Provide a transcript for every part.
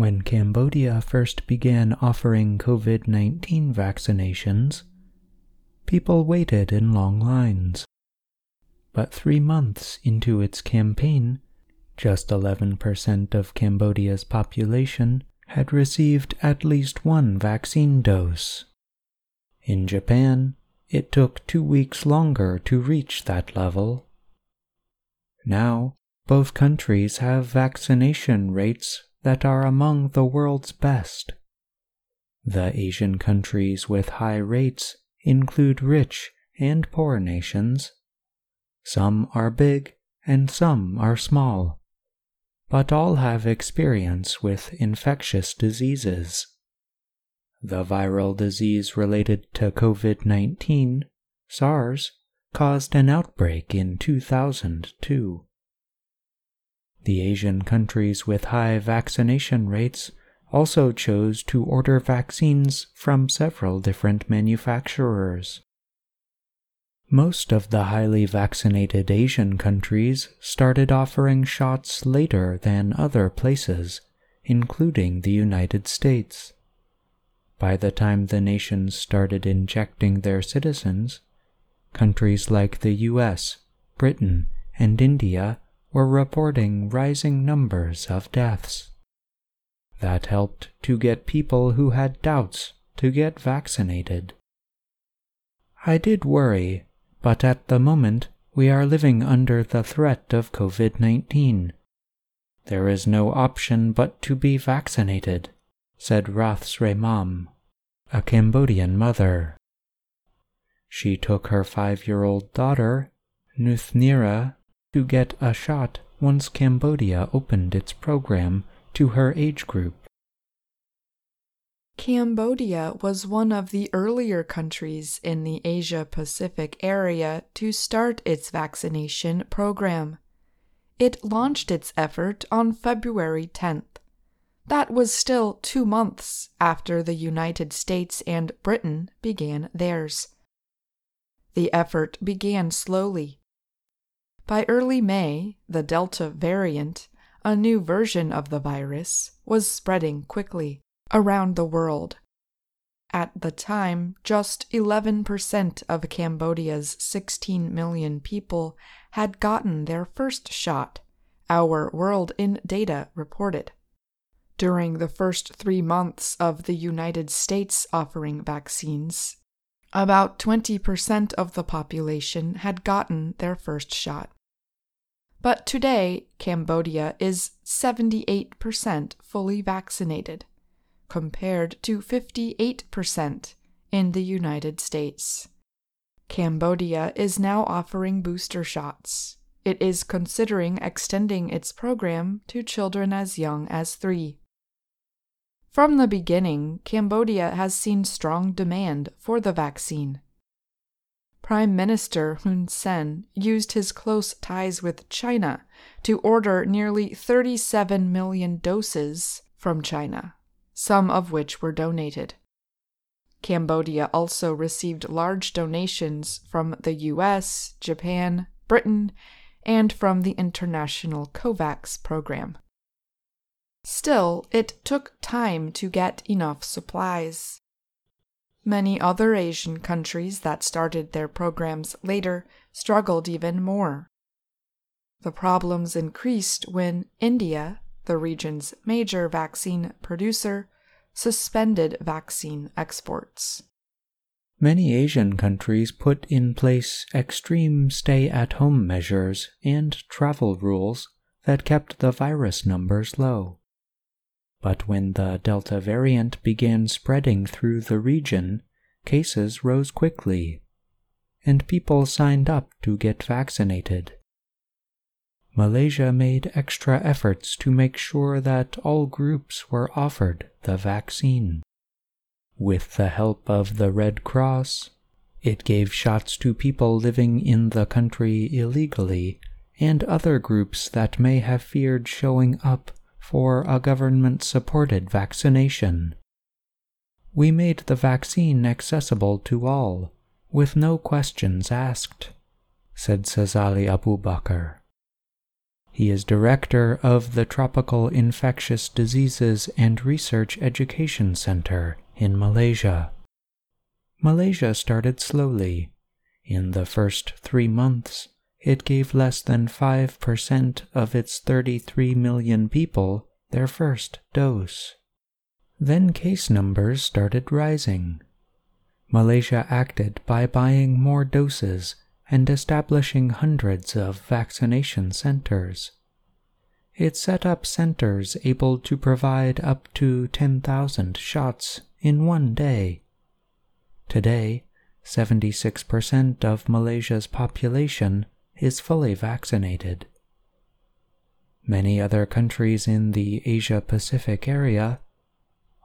When Cambodia first began offering COVID 19 vaccinations, people waited in long lines. But three months into its campaign, just 11% of Cambodia's population had received at least one vaccine dose. In Japan, it took two weeks longer to reach that level. Now, both countries have vaccination rates that are among the world's best. The Asian countries with high rates include rich and poor nations. Some are big and some are small, but all have experience with infectious diseases. The viral disease related to COVID 19, SARS, caused an outbreak in 2002. The Asian countries with high vaccination rates also chose to order vaccines from several different manufacturers. Most of the highly vaccinated Asian countries started offering shots later than other places, including the United States. By the time the nations started injecting their citizens, countries like the US, Britain, and India were reporting rising numbers of deaths. That helped to get people who had doubts to get vaccinated. I did worry, but at the moment we are living under the threat of COVID 19. There is no option but to be vaccinated, said Rath Sreymom, a Cambodian mother. She took her five year old daughter, Nuth Nira, to get a shot once Cambodia opened its program to her age group. Cambodia was one of the earlier countries in the Asia Pacific area to start its vaccination program. It launched its effort on February 10th. That was still two months after the United States and Britain began theirs. The effort began slowly by early May, the Delta variant, a new version of the virus, was spreading quickly around the world. At the time, just 11% of Cambodia's 16 million people had gotten their first shot, Our World in Data reported. During the first three months of the United States offering vaccines, about 20% of the population had gotten their first shot. But today, Cambodia is 78% fully vaccinated, compared to 58% in the United States. Cambodia is now offering booster shots. It is considering extending its program to children as young as three. From the beginning, Cambodia has seen strong demand for the vaccine. Prime Minister Hun Sen used his close ties with China to order nearly 37 million doses from China, some of which were donated. Cambodia also received large donations from the US, Japan, Britain, and from the international COVAX program. Still, it took time to get enough supplies. Many other Asian countries that started their programs later struggled even more. The problems increased when India, the region's major vaccine producer, suspended vaccine exports. Many Asian countries put in place extreme stay at home measures and travel rules that kept the virus numbers low. But when the Delta variant began spreading through the region, cases rose quickly, and people signed up to get vaccinated. Malaysia made extra efforts to make sure that all groups were offered the vaccine. With the help of the Red Cross, it gave shots to people living in the country illegally and other groups that may have feared showing up for a government supported vaccination. We made the vaccine accessible to all, with no questions asked, said Sazaly AbuBakar. He is director of the Tropical Infectious Diseases and Research Education Center in Malaysia. Malaysia started slowly. In the first three months, it gave less than 5% of its 33 million people their first dose. Then case numbers started rising. Malaysia acted by buying more doses and establishing hundreds of vaccination centers. It set up centers able to provide up to 10,000 shots in one day. Today, 76% of Malaysia's population is fully vaccinated. Many other countries in the Asia Pacific area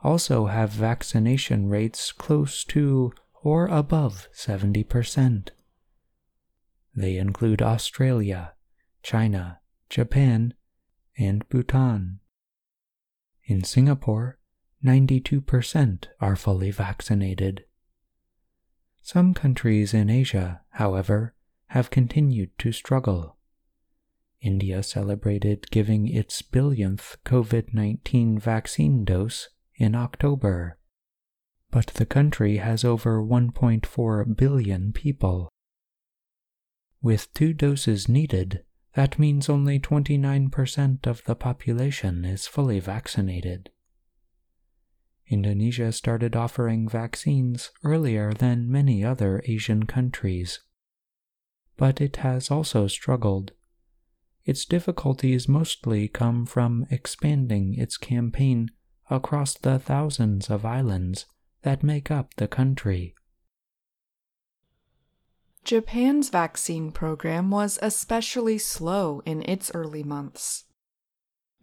also have vaccination rates close to or above 70%. They include Australia, China, Japan, and Bhutan. In Singapore, 92% are fully vaccinated. Some countries in Asia, however, have continued to struggle. India celebrated giving its billionth COVID 19 vaccine dose in October, but the country has over 1.4 billion people. With two doses needed, that means only 29% of the population is fully vaccinated. Indonesia started offering vaccines earlier than many other Asian countries, but it has also struggled. Its difficulties mostly come from expanding its campaign across the thousands of islands that make up the country. Japan's vaccine program was especially slow in its early months.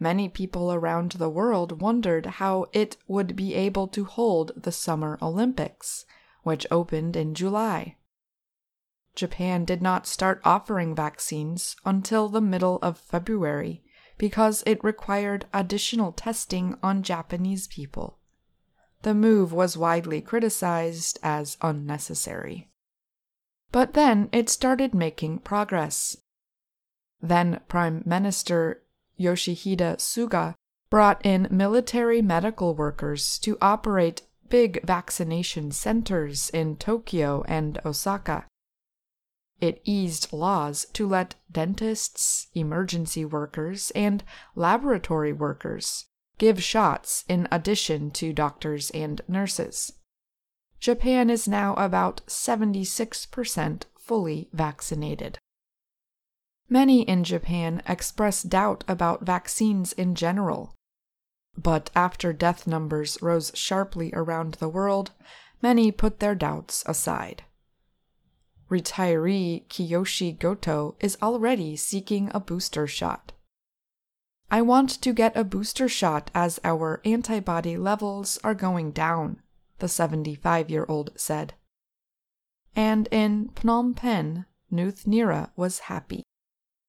Many people around the world wondered how it would be able to hold the Summer Olympics, which opened in July. Japan did not start offering vaccines until the middle of February because it required additional testing on Japanese people. The move was widely criticized as unnecessary. But then it started making progress. Then Prime Minister Yoshihide Suga brought in military medical workers to operate big vaccination centers in Tokyo and Osaka it eased laws to let dentists, emergency workers, and laboratory workers give shots in addition to doctors and nurses. Japan is now about 76% fully vaccinated. Many in Japan express doubt about vaccines in general. But after death numbers rose sharply around the world, many put their doubts aside retiree Kiyoshi Goto is already seeking a booster shot. I want to get a booster shot as our antibody levels are going down, the 75 year old said. And in Phnom Penh, Nuth Nira was happy.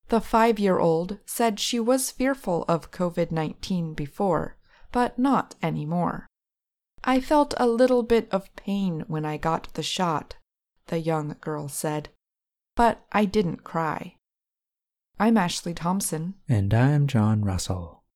The five year old said she was fearful of COVID 19 before, but not anymore. I felt a little bit of pain when I got the shot, the young girl said. But I didn't cry. I'm Ashley Thompson. And I'm John Russell.